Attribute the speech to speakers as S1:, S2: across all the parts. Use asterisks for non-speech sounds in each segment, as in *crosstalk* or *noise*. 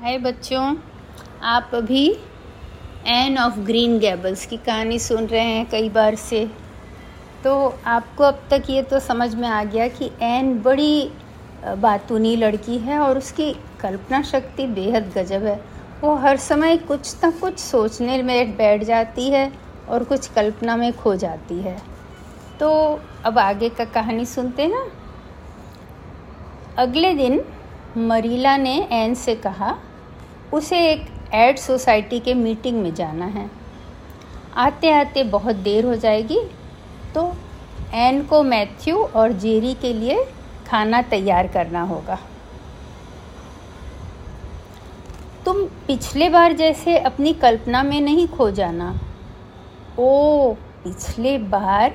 S1: हाय बच्चों, आप अभी एन ऑफ़ ग्रीन गैबल्स की कहानी सुन रहे हैं कई बार से। तो आपको अब तक ये तो समझ में आ गया कि एन बड़ी बातूनी लड़की है और उसकी कल्पना शक्ति बेहद गजब है। वो हर समय कुछ ना कुछ सोचने में बैठ जाती है और कुछ कल्पना में खो जाती है। तो अब आगे का कहानी सुनते हैं। ना अगले दिन मरीला ने एन से कहा, उसे एक एड सोसाइटी के मीटिंग में जाना है। आते आते बहुत देर हो जाएगी तो एन को मैथ्यू और जेरी के लिए खाना तैयार करना होगा। तुम पिछले बार जैसे अपनी कल्पना में नहीं खो जाना। ओ, पिछले बार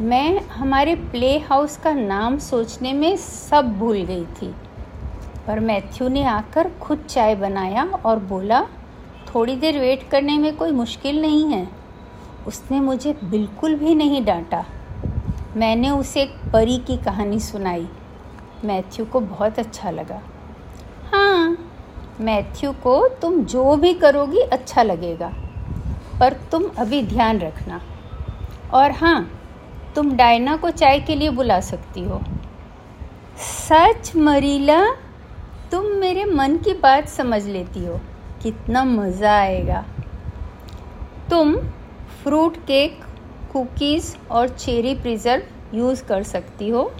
S1: मैं हमारे प्ले हाउस का नाम सोचने में सब भूल गई थी। पर मैथ्यू ने आकर खुद चाय बनाया और बोला, थोड़ी देर वेट करने में कोई मुश्किल नहीं है। उसने मुझे बिल्कुल भी नहीं डांटा। मैंने उसे एक परी की कहानी सुनाई। मैथ्यू को बहुत अच्छा लगा। हाँ मैथ्यू को तुम जो भी करोगी अच्छा लगेगा, पर तुम अभी ध्यान रखना। और हाँ तुम डायना को चाय के लिए बुला सकती हो। सच मरीला तुम मेरे मन की बात समझ लेती हो। कितना मज़ा आएगा। तुम फ्रूट केक, कुकीज़ और चेरी प्रिज़र्व यूज़ कर सकती हो।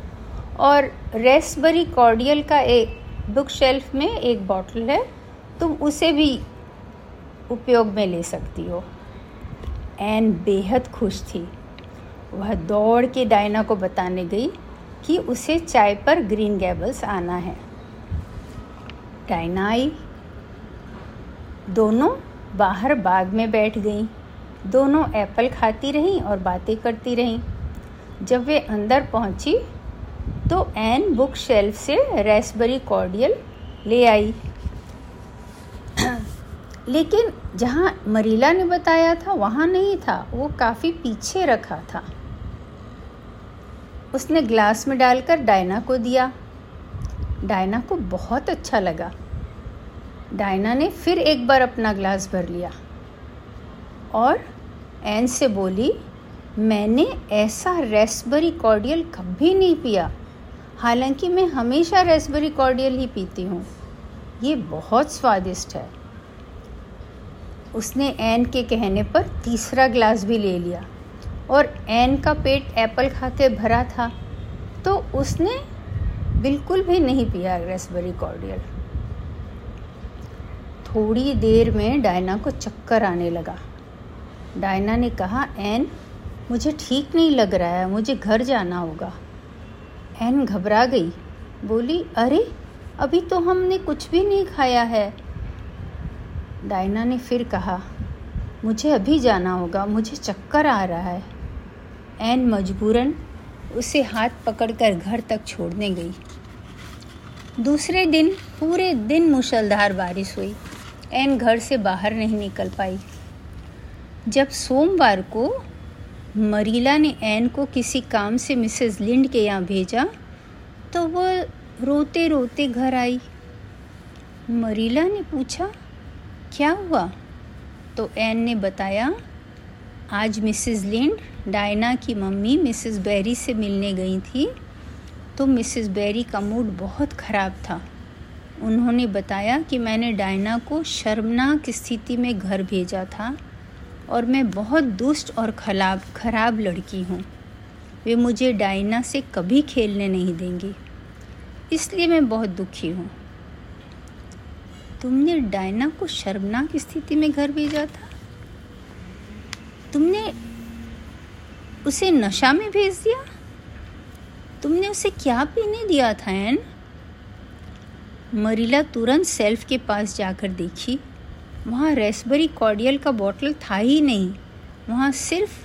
S1: और रेसबरी कॉर्डियल का एक बुक शेल्फ में एक बॉटल है, तुम उसे भी उपयोग में ले सकती हो। एन बेहद खुश थी। वह दौड़ के डायना को बताने गई कि उसे चाय पर ग्रीन गैबल्स आना है। डायना आई दोनों बाहर बाग में बैठ गईं। दोनों एप्पल खाती रहीं और बातें करती रहीं। जब वे अंदर पहुँची तो एन बुक शेल्फ से रेसबरी कॉर्डियल ले आई। *clears throat* लेकिन जहाँ मरीला ने बताया था, वहाँ नहीं था। वो काफ़ी पीछे रखा था। उसने ग्लास में डालकर डायना को दिया। डायना को बहुत अच्छा लगा। डायना ने फिर एक बार अपना ग्लास भर लिया और एन से बोली, मैंने ऐसा रेसबरी कॉर्डियल कभी नहीं पिया। हालाँकि मैं हमेशा रेसबरी कॉर्डियल ही पीती हूँ। ये बहुत स्वादिष्ट है। उसने एन के कहने पर तीसरा ग्लास भी ले लिया और एन का पेट एप्पल खा के भरा था। तो उसने बिल्कुल भी नहीं पिया रेसबेरी कॉर्डियल थोड़ी देर में डायना को चक्कर आने लगा। डायना ने कहा, एन, मुझे ठीक नहीं लग रहा है, मुझे घर जाना होगा। एन घबरा गई। बोली, अरे, अभी तो हमने कुछ भी नहीं खाया है। डायना ने फिर कहा, मुझे अभी जाना होगा, मुझे चक्कर आ रहा है। एन मजबूरन उसे हाथ पकड़कर घर तक छोड़ने गई। दूसरे दिन, पूरे दिन मुशलधार बारिश हुई। एन घर से बाहर नहीं निकल पाई। जब सोमवार को मरीला ने एन को किसी काम से मिसेस लिंड के यहाँ भेजा तो वह रोते रोते घर आई। मरीला ने पूछा, क्या हुआ? तो एन ने बताया आज मिसेस लिंड डायना की मम्मी मिसेस बेरी से मिलने गई थी। तो मिसेस बेरी का मूड बहुत ख़राब था। उन्होंने बताया कि मैंने डायना को शर्मनाक स्थिति में घर भेजा था और मैं बहुत दुष्ट और खराब खराब लड़की हूँ। वे मुझे डायना से कभी खेलने नहीं देंगी। इसलिए मैं बहुत दुखी हूँ। तुमने डायना को शर्मनाक स्थिति में घर भेजा था? तुमने उसे नशा में भेज दिया? तुमने उसे क्या पीने दिया था, एन? मरीला तुरंत सेल्फ के पास जाकर देखी। वहाँ रेसबरी कॉर्डियल का बॉटल था ही नहीं। वहाँ सिर्फ़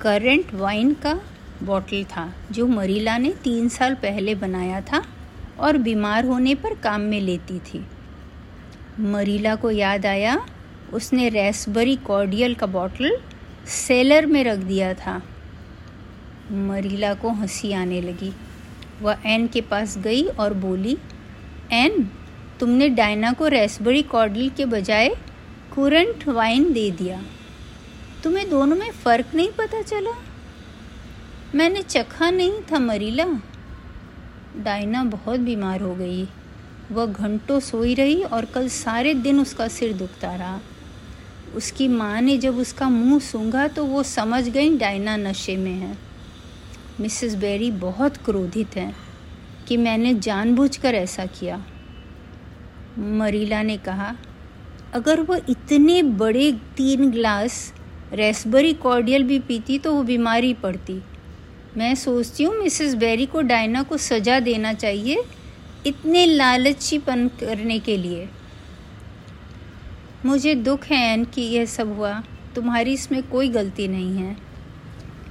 S1: करेंट वाइन का बॉटल था, जो मरीला ने तीन साल पहले बनाया था और बीमार होने पर काम में लेती थी। मरीला को याद आया, उसने रेसबरी कॉर्डियल का बॉटल सेलर में रख दिया था। मरीला को हँसी आने लगी। वह एन के पास गई और बोली, एन, तुमने डायना को रेसबरी कॉर्डल के बजाय कुरंट वाइन दे दिया। तुम्हें दोनों में फ़र्क नहीं पता चला? मैंने चखा नहीं था मरीला। डायना बहुत बीमार हो गई। वह घंटों सोई रही और कल सारे दिन उसका सिर दुखता रहा। उसकी माँ ने जब उसका मुँह सूंघा तो वो समझ गई डायना नशे में है। मिसेस बेरी बहुत क्रोधित हैं कि मैंने जानबूझकर ऐसा किया। मरीला ने कहा, अगर वो इतने बड़े तीन ग्लास रेसबरी कॉर्डियल भी पीती तो वो बीमारी पड़ती। मैं सोचती हूँ मिसेस बेरी को डायना को सज़ा देना चाहिए इतने लालचीपन करने के लिए। मुझे दुख है एन कि यह सब हुआ। तुम्हारी इसमें कोई गलती नहीं है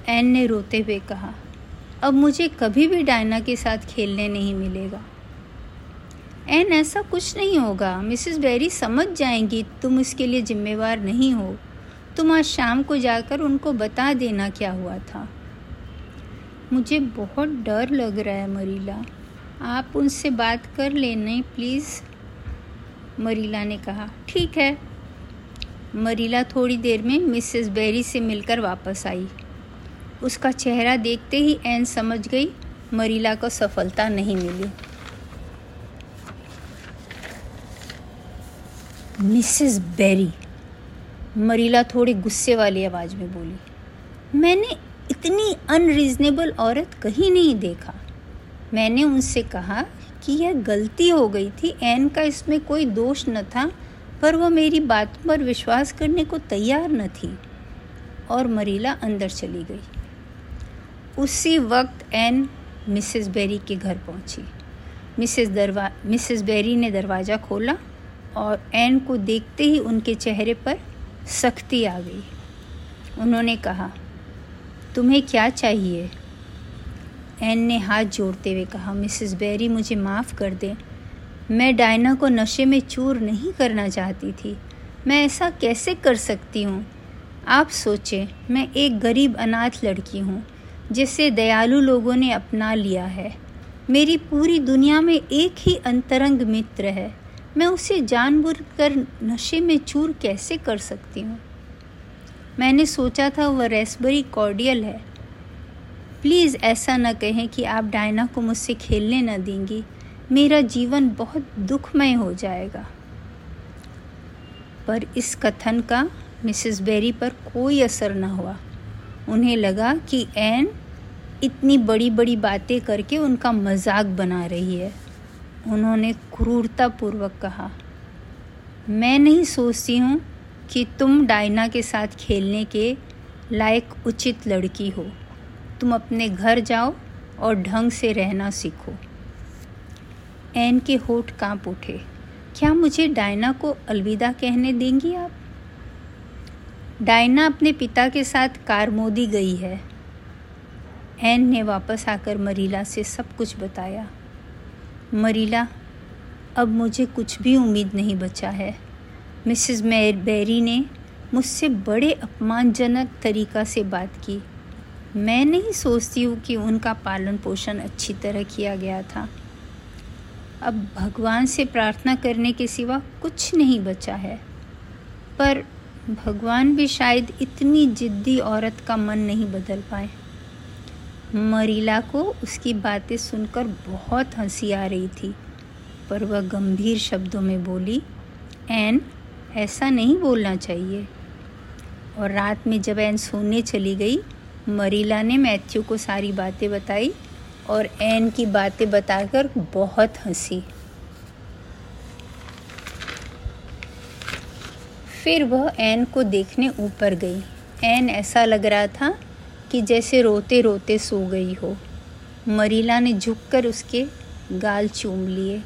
S1: एन ने रोते हुए कहा। अब मुझे कभी भी डायना के साथ खेलने नहीं मिलेगा। एन ऐसा कुछ नहीं होगा। मिसेस बेरी समझ जाएँगी, तुम इसके लिए जिम्मेवार नहीं हो। तुम आज शाम को जाकर उनको बता देना क्या हुआ था। मुझे बहुत डर लग रहा है, मरीला। आप उनसे बात कर लेने, प्लीज़। मरीला ने कहा, ठीक है। मरीला थोड़ी देर में मिसेस बेरी से मिलकर वापस आई। उसका चेहरा देखते ही एन समझ गई, मरीला को सफलता नहीं मिली। मिसेस बेरी, मरीला थोड़ी गुस्से वाली आवाज़ में बोली, मैंने इतनी अनरीजनेबल औरत कहीं नहीं देखा। मैंने उनसे कहा कि यह गलती हो गई थी। एन का इसमें कोई दोष न था, पर वह मेरी बात पर विश्वास करने को तैयार न थी और मरीला अंदर चली गई। उसी वक्त एन मिसेस बेरी के घर पहुँची। मिसेस दरवा, मिसेस बेरी ने दरवाज़ा खोला और एन को देखते ही उनके चेहरे पर सख्ती आ गई। उन्होंने कहा, तुम्हें क्या चाहिए? एन ने हाथ जोड़ते हुए कहा, मिसेस बेरी, मुझे माफ़ कर दें। मैं डायना को नशे में चूर नहीं करना चाहती थी। मैं ऐसा कैसे कर सकती हूँ? आप सोचें, मैं एक गरीब अनाथ लड़की हूँ, जिसे दयालु लोगों ने अपना लिया है। मेरी पूरी दुनिया में एक ही अंतरंग मित्र है। मैं उसे जानबूझ कर नशे में चूर कैसे कर सकती हूँ? मैंने सोचा था वह रेसबरी कॉर्डियल है। प्लीज़ ऐसा न कहें कि आप डायना को मुझसे खेलने न देंगी। मेरा जीवन बहुत दुखमय हो जाएगा। पर इस कथन का मिसेस बेरी पर कोई असर न हुआ। उन्हें लगा कि एन इतनी बड़ी बड़ी बातें करके उनका मज़ाक बना रही है। उन्होंने क्रूरतापूर्वक कहा, मैं नहीं सोचती हूँ कि तुम डायना के साथ खेलने के लायक उचित लड़की हो। तुम अपने घर जाओ और ढंग से रहना सीखो। एन के होठ काँप उठे। क्या मुझे डायना को अलविदा कहने देंगी आप? डायना अपने पिता के साथ कारमोदी गई है। एन ने वापस आकर मरीला से सब कुछ बताया। मरीला, अब मुझे कुछ भी उम्मीद नहीं बचा है। मिसेस बेरी ने मुझसे बड़े अपमानजनक तरीक़ा से बात की। मैं नहीं सोचती हूँ कि उनका पालन पोषण अच्छी तरह किया गया था। अब भगवान से प्रार्थना करने के सिवा कुछ नहीं बचा है। पर भगवान भी शायद इतनी जिद्दी औरत का मन नहीं बदल पाए। मरीला को उसकी बातें सुनकर बहुत हँसी आ रही थी, पर वह गंभीर शब्दों में बोली, एन, ऐसा नहीं बोलना चाहिए। और रात में जब एन सोने चली गई मरीला ने मैथ्यू को सारी बातें बताई और एन की बातें बताकर बहुत हँसी। फिर वह एन को देखने ऊपर गई। एन ऐसा लग रहा था कि जैसे रोते रोते सो गई हो। मरीला ने झुककर उसके गाल चूम लिए।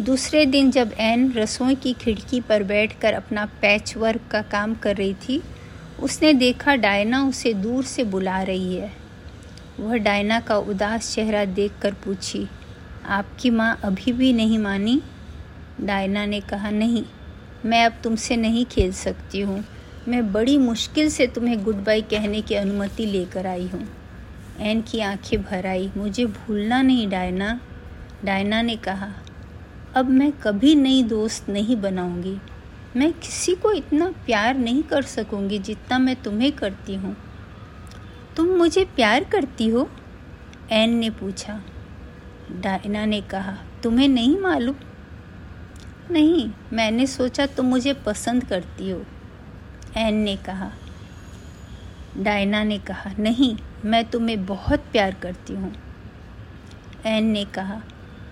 S1: दूसरे दिन जब एन रसोई की खिड़की पर बैठकर अपना पैच वर्क का काम कर रही थी उसने देखा डायना उसे दूर से बुला रही है। वह डायना का उदास चेहरा देखकर पूछी, आपकी माँ अभी भी नहीं मानी? डायना ने कहा, नहीं, मैं अब तुमसे नहीं खेल सकती हूँ। मैं बड़ी मुश्किल से तुम्हें गुड बाय कहने की अनुमति लेकर आई हूँ। एन की आँखें भर आई। मुझे भूलना नहीं, डायना। डायना ने कहा, अब मैं कभी नई दोस्त नहीं बनाऊँगी। मैं किसी को इतना प्यार नहीं कर सकूँगी जितना मैं तुम्हें करती हूँ। तुम मुझे प्यार करती हो? एन ने पूछा। डायना ने कहा, तुम्हें नहीं मालूम? नहीं, मैंने सोचा तुम मुझे पसंद करती हो एन ने कहा। डायना ने कहा, नहीं, मैं तुम्हें बहुत प्यार करती हूँ। एन ने कहा,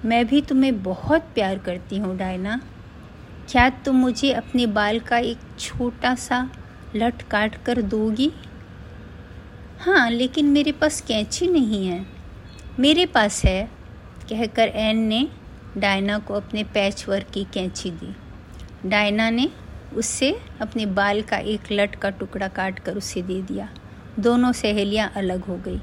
S1: मैं भी तुम्हें बहुत प्यार करती हूँ, डायना। क्या तुम मुझे अपने बाल का एक छोटा सा लट काट कर दोगी? हाँ लेकिन मेरे पास कैंची नहीं है। मेरे पास है, कहकर एन ने डायना को अपने पैच वर्क की कैंची दी। डायना ने उससे अपने बाल का एक लट का टुकड़ा काट कर उसे दे दिया। दोनों सहेलियाँ अलग हो गई।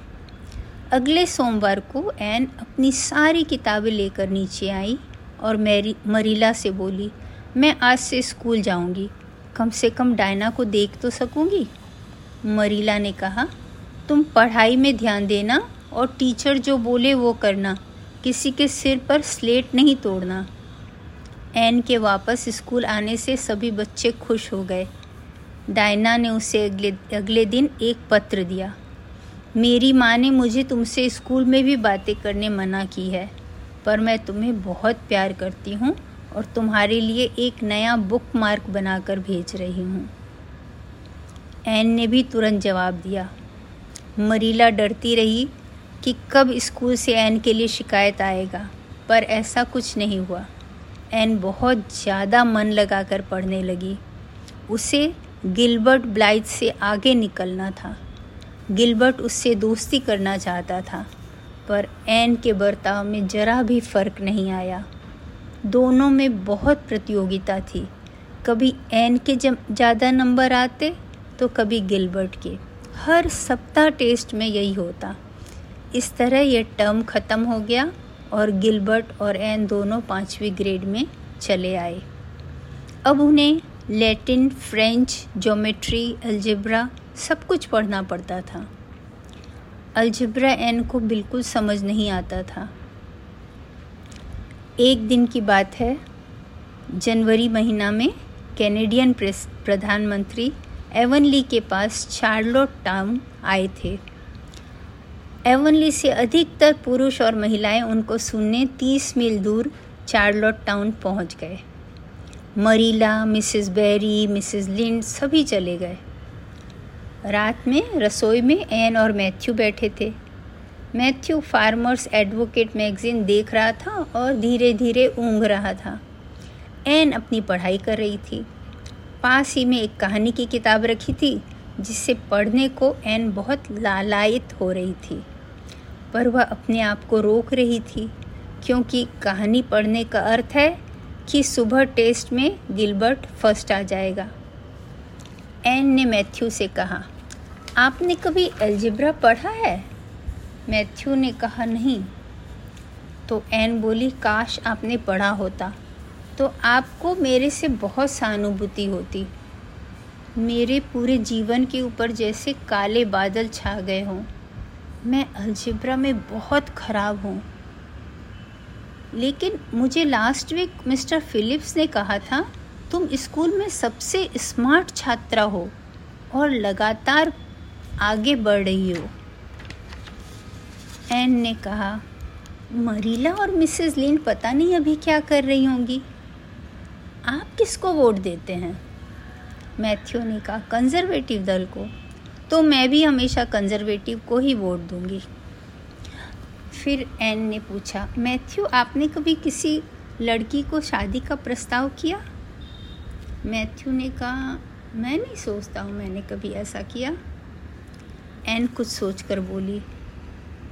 S1: अगले सोमवार को एन अपनी सारी किताबें लेकर नीचे आई और मैरी, मरीला से बोली मैं आज से स्कूल जाऊँगी। कम से कम डायना को देख तो सकूँगी? मरीला ने कहा, तुम पढ़ाई में ध्यान देना और टीचर जो बोले वो करना। किसी के सिर पर स्लेट नहीं तोड़ना। एन के वापस स्कूल आने से सभी बच्चे खुश हो गए। डायना ने उसे अगले अगले दिन एक पत्र दिया। मेरी माँ ने मुझे तुमसे स्कूल में भी बातें करने मना की है, पर मैं तुम्हें बहुत प्यार करती हूँ। और तुम्हारे लिए एक नया बुक मार्क बनाकर भेज रही हूँ। एन ने भी तुरंत जवाब दिया। मरीला डरती रही कि कब स्कूल से एन के लिए शिकायत आएगा, पर ऐसा कुछ नहीं हुआ। एन बहुत ज़्यादा मन लगाकर पढ़ने लगी। उसे गिलबर्ट ब्लाइथ से आगे निकलना था। गिलबर्ट उससे दोस्ती करना चाहता था, पर एन के बर्ताव में ज़रा भी फ़र्क नहीं आया। दोनों में बहुत प्रतियोगिता थी। कभी एन के ज़्यादा नंबर आते तो कभी गिलबर्ट के। हर सप्ताह टेस्ट में यही होता। इस तरह यह टर्म ख़त्म हो गया और गिलबर्ट और एन दोनों पाँचवीं ग्रेड में चले आए। अब उन्हें लैटिन फ्रेंच जोमेट्री अलजेब्रा सब कुछ पढ़ना पड़ता था। अलजेब्रा एन को बिल्कुल समझ नहीं आता था। एक दिन की बात है। जनवरी महीना में कैनेडियन प्रधानमंत्री एवनली के पास चार्लोट टाउन आए थे। एवनली से अधिकतर पुरुष और महिलाएँ उनको सुनने तीस मील दूर चार्लोट टाउन पहुँच गए। Marilla, Mrs Barry, Mrs Lynde सभी चले गए। रात में रसोई में एन और मैथ्यू बैठे थे। मैथ्यू फार्मर्स एडवोकेट मैगजीन देख रहा था और धीरे धीरे ऊँग रहा था। एन अपनी पढ़ाई कर रही थी। पास ही में एक कहानी की किताब रखी थी, जिसे पढ़ने को एन बहुत लालायित हो रही थी। पर वह अपने आप को रोक रही थी, क्योंकि कहानी पढ़ने का अर्थ है कि सुबह टेस्ट में गिलबर्ट फ़र्स्ट आ जाएगा। एन ने मैथ्यू से कहा, आपने कभी एल्जिब्रा पढ़ा है? मैथ्यू ने कहा, नहीं। तो एन बोली, काश आपने पढ़ा होता तो आपको मेरे से बहुत सहानुभूति होती। मेरे पूरे जीवन के ऊपर जैसे काले बादल छा गए हों। मैं अलजिब्रा में बहुत ख़राब हूँ। लेकिन मुझे लास्ट वीक मिस्टर फिलिप्स ने कहा था, तुम स्कूल में सबसे स्मार्ट छात्रा हो और लगातार आगे बढ़ रही हो। एन ने कहा, मरीला और मिसेस लिन पता नहीं अभी क्या कर रही होंगी। आप किसको वोट देते हैं? मैथ्यू ने कहा, कंजर्वेटिव दल को। तो मैं भी हमेशा कंजर्वेटिव को ही वोट दूँगी। फिर एन ने पूछा, मैथ्यू, आपने कभी किसी लड़की को शादी का प्रस्ताव किया? मैथ्यू ने कहा, मैं नहीं सोचता हूँ मैंने कभी ऐसा किया। एन कुछ सोचकर बोली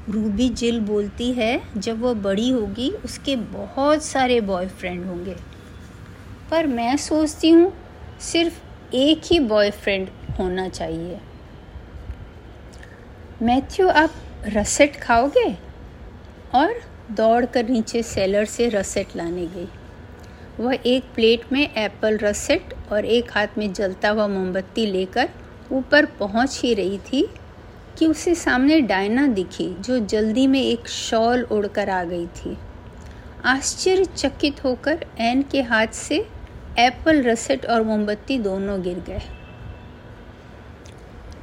S1: रूबी जिल बोलती है, जब वह बड़ी होगी, उसके बहुत सारे बॉयफ्रेंड होंगे। पर मैं सोचती हूँ, सिर्फ़ एक ही बॉयफ्रेंड होना चाहिए। मैथ्यू, आप रसेट खाओगे? और दौड़ कर नीचे सेलर से रसेट लाने गई। वह एक प्लेट में एप्पल रसेट और एक हाथ में जलता हुआ मोमबत्ती लेकर ऊपर पहुँच ही रही थी। कि उसे सामने डायना दिखी, जो जल्दी में एक शॉल उड़कर आ गई थी। आश्चर्यचकित होकर एन के हाथ से एप्पल, रसेट और मोमबत्ती दोनों गिर गए।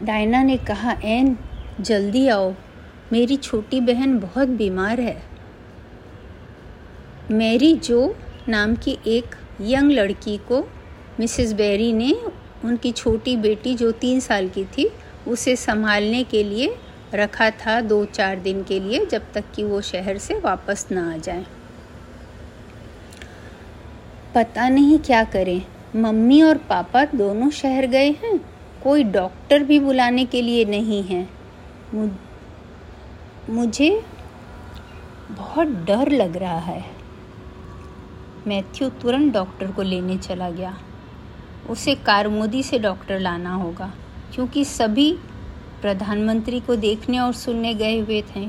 S1: डायना ने कहा, एन, जल्दी आओ। मेरी छोटी बहन बहुत बीमार है। मैरी जो नाम की एक यंग लड़की को मिसेस बेरी ने, उनकी छोटी बेटी जो तीन साल की थी उसे संभालने के लिए रखा था दो चार दिन के लिए, जब तक कि वो शहर से वापस ना आ जाए। पता नहीं क्या करें। मम्मी और पापा दोनों शहर गए हैं। कोई डॉक्टर भी बुलाने के लिए नहीं है। मुझे बहुत डर लग रहा है। मैथ्यू तुरंत डॉक्टर को लेने चला गया। उसे कारमोदी से डॉक्टर लाना होगा। क्योंकि सभी प्रधानमंत्री को देखने और सुनने गए हुए थे।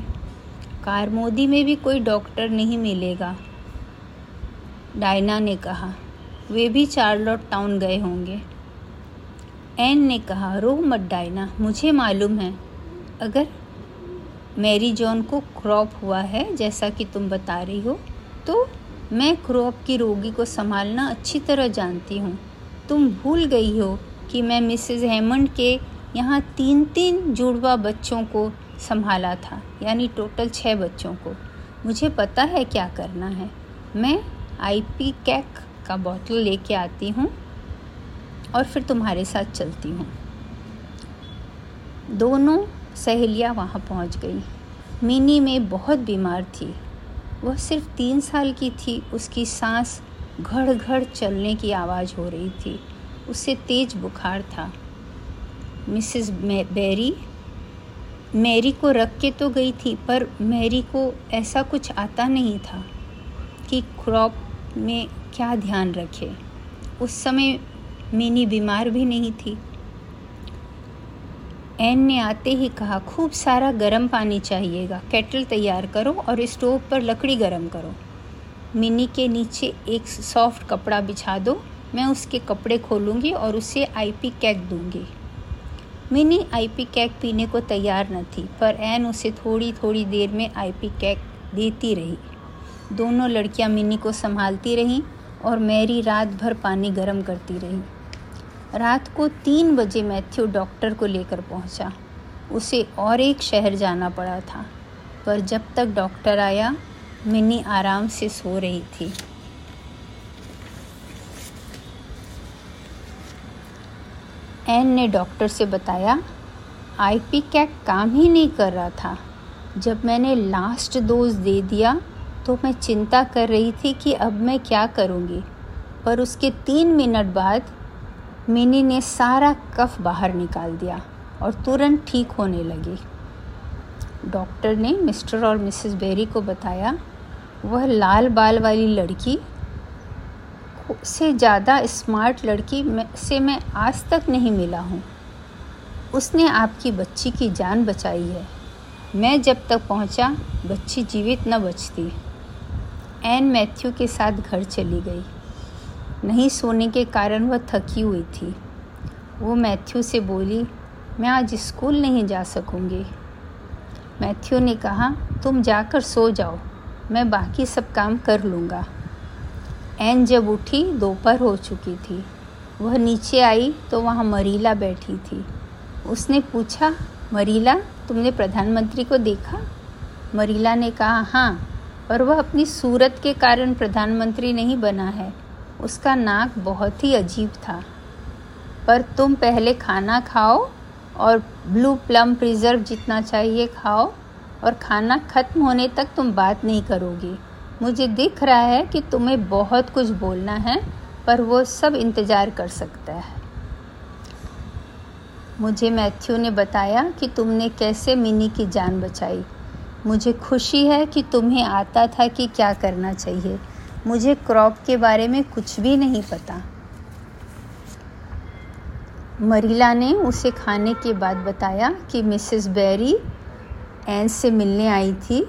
S1: कारमोदी में भी कोई डॉक्टर नहीं मिलेगा, डायना ने कहा। वे भी चार्लोट टाउन गए होंगे। एन ने कहा रो मत डायना, मुझे मालूम है, अगर मैरी जॉन को क्रॉप हुआ है, जैसा कि तुम बता रही हो तो मैं क्रॉप की रोगी को संभालना अच्छी तरह जानती हूँ। तुम भूल गई हो कि मैं मिसेस हेमंड के यहाँ तीन तीन जुड़वा बच्चों को संभाला था, यानी टोटल छः बच्चों को। मुझे पता है क्या करना है। मैं आईपी कैक का बोतल लेके आती हूँ और फिर तुम्हारे साथ चलती हूँ। दोनों सहेलियाँ वहाँ पहुँच गई। मिनी में बहुत बीमार थी। वह सिर्फ़ तीन साल की थी। उसकी सांस घड़ घड़ चलने की आवाज़ हो रही थी। उसे तेज बुखार था। मिसेस बेरी, मैरी को रख के तो गई थी, पर मैरी को ऐसा कुछ आता नहीं था कि क्रॉप में क्या ध्यान रखे। उस समय मिनी बीमार भी नहीं थी। एन ने आते ही कहा, खूब सारा गर्म पानी चाहिएगा। केटल तैयार करो और स्टोव पर लकड़ी गर्म करो। मिनी के नीचे एक सॉफ्ट कपड़ा बिछा दो मैं उसके कपड़े खोलूँगी और उसे आईपी कैक दूँगी। मिनी आईपी कैक पीने को तैयार न थी, पर एन उसे थोड़ी थोड़ी देर में आईपी कैक देती रही। दोनों लड़कियाँ मिनी को संभालती रहीं और मैरी रात भर पानी गर्म करती रही। रात को तीन बजे मैथ्यू डॉक्टर को लेकर पहुँचा। उसे और एक शहर जाना पड़ा था, पर जब तक डॉक्टर आया, मिनी आराम से सो रही थी। एन ने डॉक्टर से बताया, आईपी कैक काम ही नहीं कर रहा था। जब मैंने लास्ट डोज दे दिया तो मैं चिंता कर रही थी कि अब मैं क्या करूँगी। पर उसके तीन मिनट बाद, मिनी ने सारा कफ बाहर निकाल दिया और तुरंत ठीक होने लगी। डॉक्टर ने मिस्टर और मिसेस बेरी को बताया, वह लाल बाल वाली लड़की से ज़्यादा स्मार्ट लड़की से मैं आज तक नहीं मिला हूँ। उसने आपकी बच्ची की जान बचाई है। मैं जब तक पहुँचा, बच्ची जीवित न बचती। एन मैथ्यू के साथ घर चली गई। नहीं सोने के कारण वह थकी हुई थी। वो मैथ्यू से बोली, मैं आज स्कूल नहीं जा सकूँगी। मैथ्यू ने कहा, तुम जाकर सो जाओ। मैं बाकी सब काम कर लूँगा। एन जब उठी, दोपहर हो चुकी थी। वह नीचे आई तो वहाँ मरीला बैठी थी। उसने पूछा, मरीला, तुमने प्रधानमंत्री को देखा? मरीला ने कहा हाँ पर वह अपनी सूरत के कारण प्रधानमंत्री नहीं बना है। उसका नाक बहुत ही अजीब था। पर तुम पहले खाना खाओ और ब्लू प्लम प्रिजर्व जितना चाहिए खाओ, और खाना ख़त्म होने तक तुम बात नहीं करोगी। मुझे दिख रहा है कि तुम्हें बहुत कुछ बोलना है, पर वो सब इंतज़ार कर सकता है। मुझे मैथ्यू ने बताया कि तुमने कैसे मिनी की जान बचाई। मुझे खुशी है कि तुम्हें आता था कि क्या करना चाहिए। मुझे क्रॉप के बारे में कुछ भी नहीं पता। मरीला ने उसे खाने के बाद बताया कि मिसेस बेरी एन से मिलने आई थी,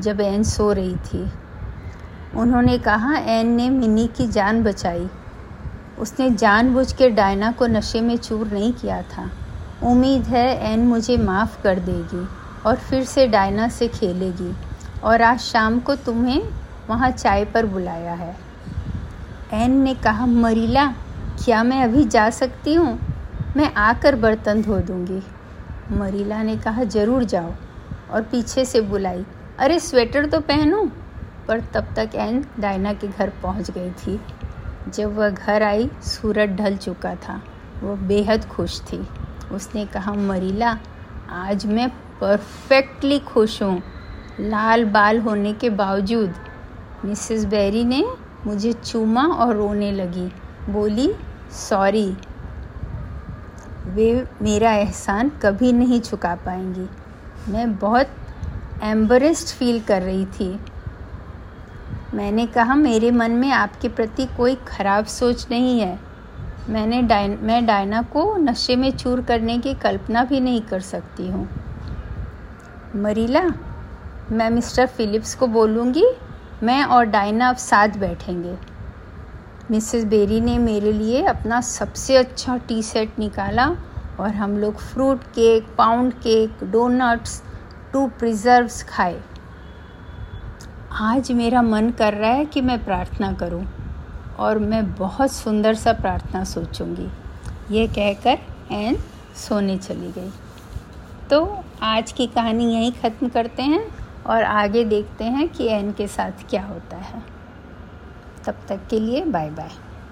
S1: जब एन सो रही थी। उन्होंने कहा एन ने मिनी की जान बचाई। उसने जानबूझ के डायना को नशे में चूर नहीं किया था। उम्मीद है एन मुझे माफ़ कर देगी और फिर से डायना से खेलेगी। और आज शाम को तुम्हें वहाँ चाय पर बुलाया है। एन ने कहा, मरीला, क्या मैं अभी जा सकती हूँ? मैं आकर बर्तन धो दूँगी। मरीला ने कहा, ज़रूर जाओ। और पीछे से बुलाई, अरे, स्वेटर तो पहनो? पर तब तक एन डायना के घर पहुँच गई थी। जब वह घर आई, सूरज ढल चुका था। वह बेहद खुश थी। उसने कहा, मरीला, आज मैं परफेक्टली खुश हूँ। लाल बाल होने के बावजूद, मिसेस बेरी ने मुझे चूमा और रोने लगी। बोली, सॉरी, वे मेरा एहसान कभी नहीं चुका पाएँगी। मैं बहुत एम्बरेस्ड फील कर रही थी। मैंने कहा, मेरे मन में आपके प्रति कोई ख़राब सोच नहीं है। मैंने डाइन, मैं डायना को नशे में चूर करने की कल्पना भी नहीं कर सकती हूँ। मरीला, मैं मिस्टर फिलिप्स को बोलूँगी, मैं और डायना अब साथ बैठेंगे। मिसेस बेरी ने मेरे लिए अपना सबसे अच्छा टी सेट निकाला और हम लोग fruit cake, pound cake, doughnuts, two preserves खाए। आज मेरा मन कर रहा है कि मैं प्रार्थना करूँ और मैं बहुत सुंदर सा प्रार्थना सोचूँगी। ये कहकर एन सोने चली गई। तो आज की कहानी यहीं ख़त्म करते हैं और आगे देखते हैं कि एन के साथ क्या होता है। तब तक के लिए बाय बाय